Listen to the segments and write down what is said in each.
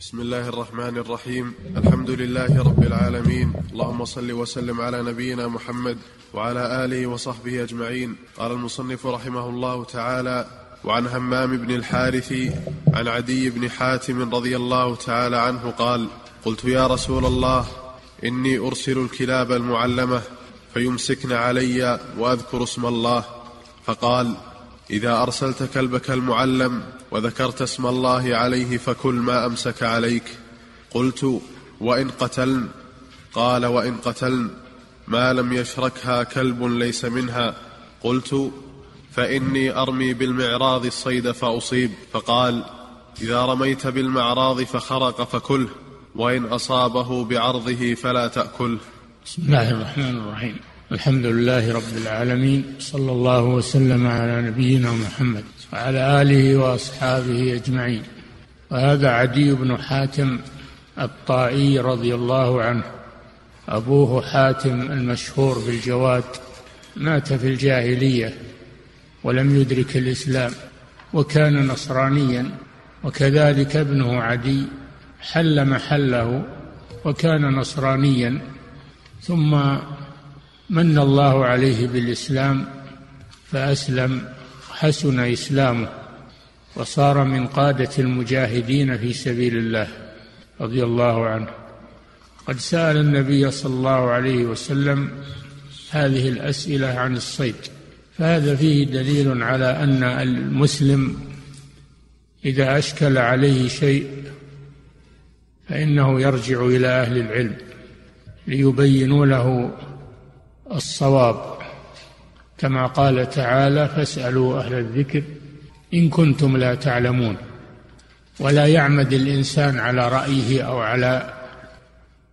بسم الله الرحمن الرحيم. الحمد لله رب العالمين. اللهم صل وسلم على نبينا محمد وعلى آله وصحبه أجمعين. قال المصنف رحمه الله تعالى وعن همام بن الحارث عن عدي بن حاتم رضي الله تعالى عنه قال قلت يا رسول الله إني أرسل الكلاب المعلمة فيمسكن علي وأذكر اسم الله. فقال إذا أرسلت كلبك المعلم وذكرت اسم الله عليه فكل ما أمسك عليك. قلت وإن قتلن؟ قال وإن قتلن. ما لم يشركها كلب ليس منها. قلت فإني أرمي بالمعراض الصيد فأصيب. فقال إذا رميت بالمعراض فخرق فكله وإن أصابه بعرضه فلا تأكله. بسم الله الرحمن الرحيم. الحمد لله رب العالمين صلى الله وسلم على نبينا محمد. وعلى آله وأصحابه أجمعين. وهذا عدي بن حاتم الطائي رضي الله عنه. أبوه حاتم المشهور بالجواد مات في الجاهلية ولم يدرك الإسلام وكان نصرانيا وكذلك ابنه عدي حل محله وكان نصرانيا. ثم من الله عليه بالإسلام فأسلم حسن إسلامه وصار من قادة المجاهدين في سبيل الله رضي الله عنه. قد سأل النبي صلى الله عليه وسلم هذه الأسئلة عن الصيد فهذا فيه دليل على أن المسلم إذا أشكل عليه شيء فإنه يرجع إلى أهل العلم ليبينوا له الصواب. كما قال تعالى فاسألوا أهل الذكر إن كنتم لا تعلمون. ولا يعمد الإنسان على رأيه أو على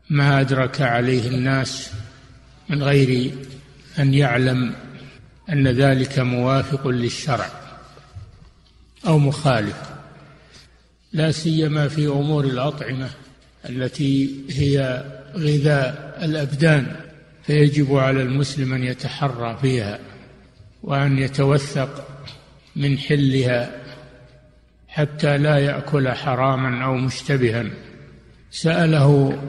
ما أدرك عليه الناس من غير أن يعلم أن ذلك موافق للشرع أو مخالف. لا سيما في أمور الأطعمة التي هي غذاء الأبدان فيجب على المسلم أن يتحرى فيها. وأن يتوثق من حلها حتى لا يأكل حراما أو مشتبها. سأله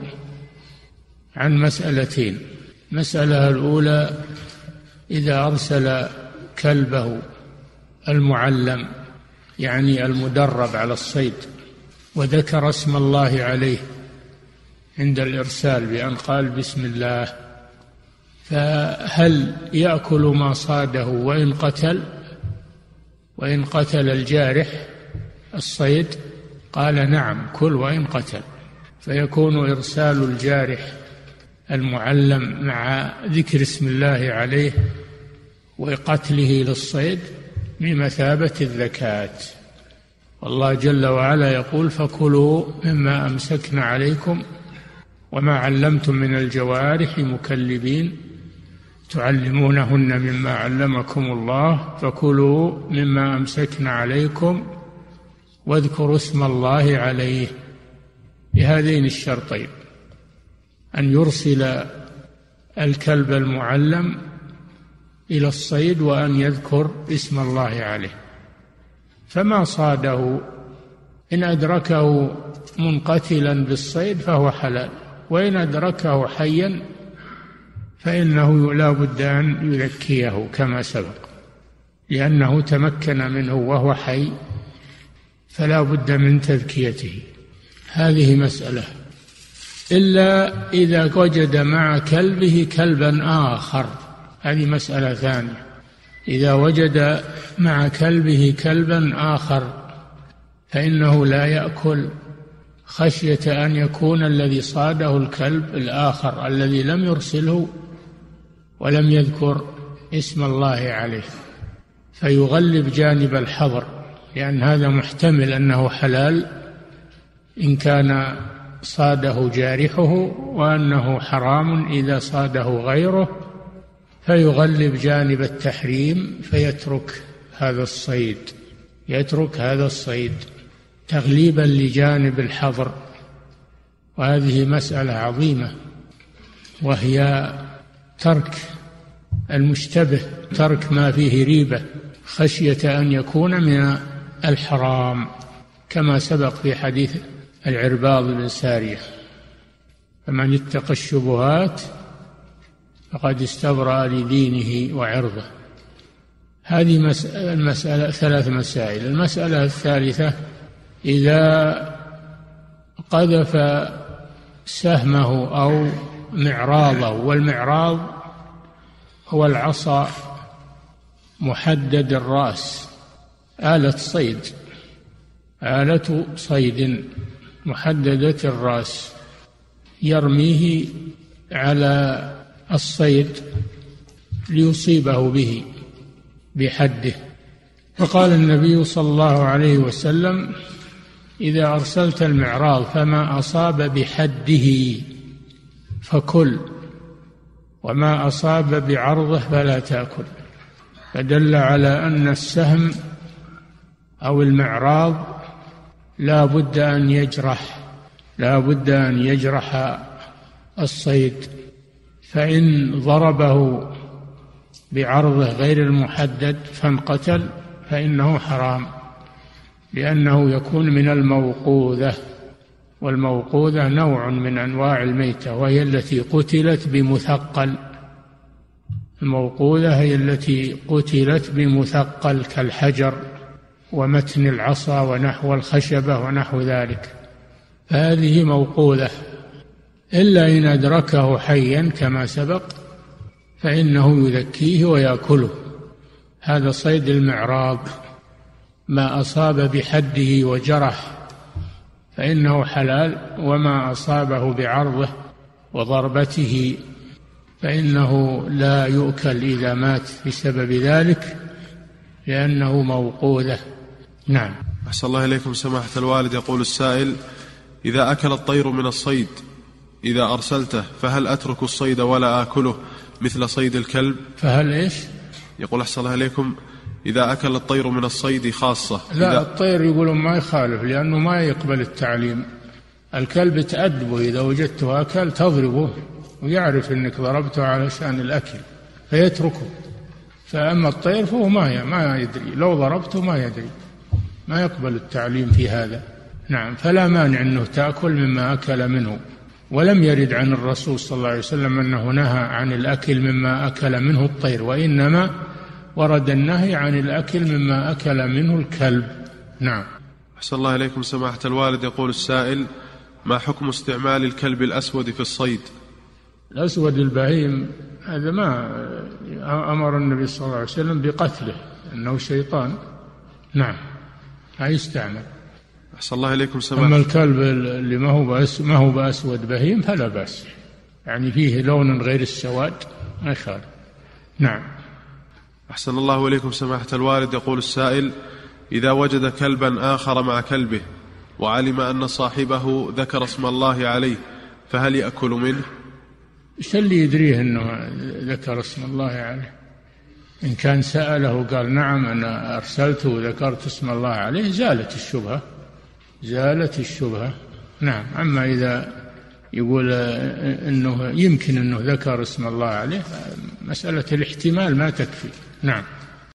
عن مسألتين. المساله الأولى إذا أرسل كلبه المعلم يعني المدرب على الصيد وذكر اسم الله عليه عند الإرسال بأن قال بسم الله فهل يأكل ما صاده وإن قتل؟ وإن قتل الجارح الصيد؟ قال نعم كل وإن قتل. فيكون إرسال الجارح المعلم مع ذكر اسم الله عليه وقتله للصيد بمثابة الذكاة والله جل وعلا يقول فكلوا مما أمسكن عليكم وما علمتم من الجوارح مكلبين. تعلمونهن مما علمكم الله فكلوا مما أمسكن عليكم واذكروا اسم الله عليه بهذين الشرطين أن يرسل الكلب المعلم إلى الصيد وأن يذكر اسم الله عليه. فما صاده؟ إن أدركه منقتلا بالصيد فهو حلال وإن أدركه حيا فإنه لا بد أن يذكيه كما سبق لأنه تمكن منه وهو حي فلا بد من تذكيته. هذه مسألة. إلا إذا وجد مع كلبه كلبا آخر. هذه مسألة ثانية. إذا وجد مع كلبه كلبا آخر فإنه لا يأكل خشية أن يكون الذي صاده الكلب الآخر الذي لم يرسله ولم يذكر اسم الله عليه فيغلب جانب الحظر لأن هذا محتمل أنه حلال إن كان صاده جارحه وأنه حرام إذا صاده غيره فيغلب جانب التحريم فيترك هذا الصيد يترك هذا الصيد تغليبا لجانب الحظر. وهذه مسألة عظيمة وهي ترك المشتبه ترك ما فيه ريبة خشية أن يكون من الحرام كما سبق في حديث العرباض بن سارية. فمن اتقى الشبهات فقد استبرأ لدينه وعرضه. هذه المسألة ثلاث مسائل. المسألة الثالثة إذا قذف سهمه أو معراضه والمعراض هو العصا محدد الرأس آلة صيد آلة صيد محددة الرأس يرميه على الصيد ليصيبه به بحده. فقال النبي صلى الله عليه وسلم إذا أرسلت المعراض فما أصاب بحده فكل وما أصاب بعرضه فلا تأكل. فدل على أن السهم أو المعراض لا بد أن يجرح لا بد أن يجرح الصيد. فإن ضربه بعرضه غير المحدد فانقتل فإنه حرام لأنه يكون من الموقوذة. والموقوذة نوع من أنواع الميتة وهي التي قتلت بمثقل. الموقوذة هي التي قتلت بمثقل كالحجر ومتن العصا ونحو الخشبة ونحو ذلك. فهذه موقوذة. إلا إن أدركه حيا كما سبق فإنه يذكيه ويأكله. هذا صيد المعراض. ما أصاب بحده وجرح فإنه حلال وما أصابه بعرضه وضربته فإنه لا يؤكل إذا مات بسبب ذلك لأنه موقوذة. نعم. أحسن الله إليكم سماحة الوالد. يقول السائل إذا أكل الطير من الصيد إذا أرسلته فهل أترك الصيد ولا آكله مثل صيد الكلب؟ فهل إيش؟ يقول أحسن الله إليكم إذا أكل الطير من الصيد خاصة. لا إذا الطير يقولون ما يخالف لأنه ما يقبل التعليم. الكلب تأدبه إذا وجدته أكل تضربه ويعرف أنك ضربته علشان الأكل فيتركه. فأما الطير فهو ما ما يدري. لو ضربته ما يدري. ما يقبل التعليم في هذا. نعم فلا مانع أنه تأكل مما أكل منه. ولم يرد عن الرسول صلى الله عليه وسلم أنه نهى عن الأكل مما أكل منه الطير وإنما ورد النهي عن الأكل مما أكل منه الكلب. نعم. أحسن الله إليكم سماحة الوالد. يقول السائل ما حكم استعمال الكلب الأسود في الصيد؟ الأسود البهيم هذا ما أمر النبي صلى الله عليه وسلم بقتله إنه شيطان. نعم. لا يستعمل. أحسن الله إليكم أما سماحة الكلب اللي ما هو بأس ما هو بأسود بهيم فلا بأس. يعني فيه لون غير السواد ما يخالف. نعم. أحسن الله إليكم سماحة الوالد. يقول السائل إذا وجد كلبا آخر مع كلبه وعلم أن صاحبه ذكر اسم الله عليه فهل يأكل منه؟ إيش اللي يدريه إنه ذكر اسم الله عليه؟ إن كان سأله وقال نعم أنا أرسلته وذكرت اسم الله عليه زالت الشبهة. زالت الشبهة. نعم أما إذا يقول إنه يمكن إنه ذكر اسم الله عليه مسألة الاحتمال ما تكفي. نعم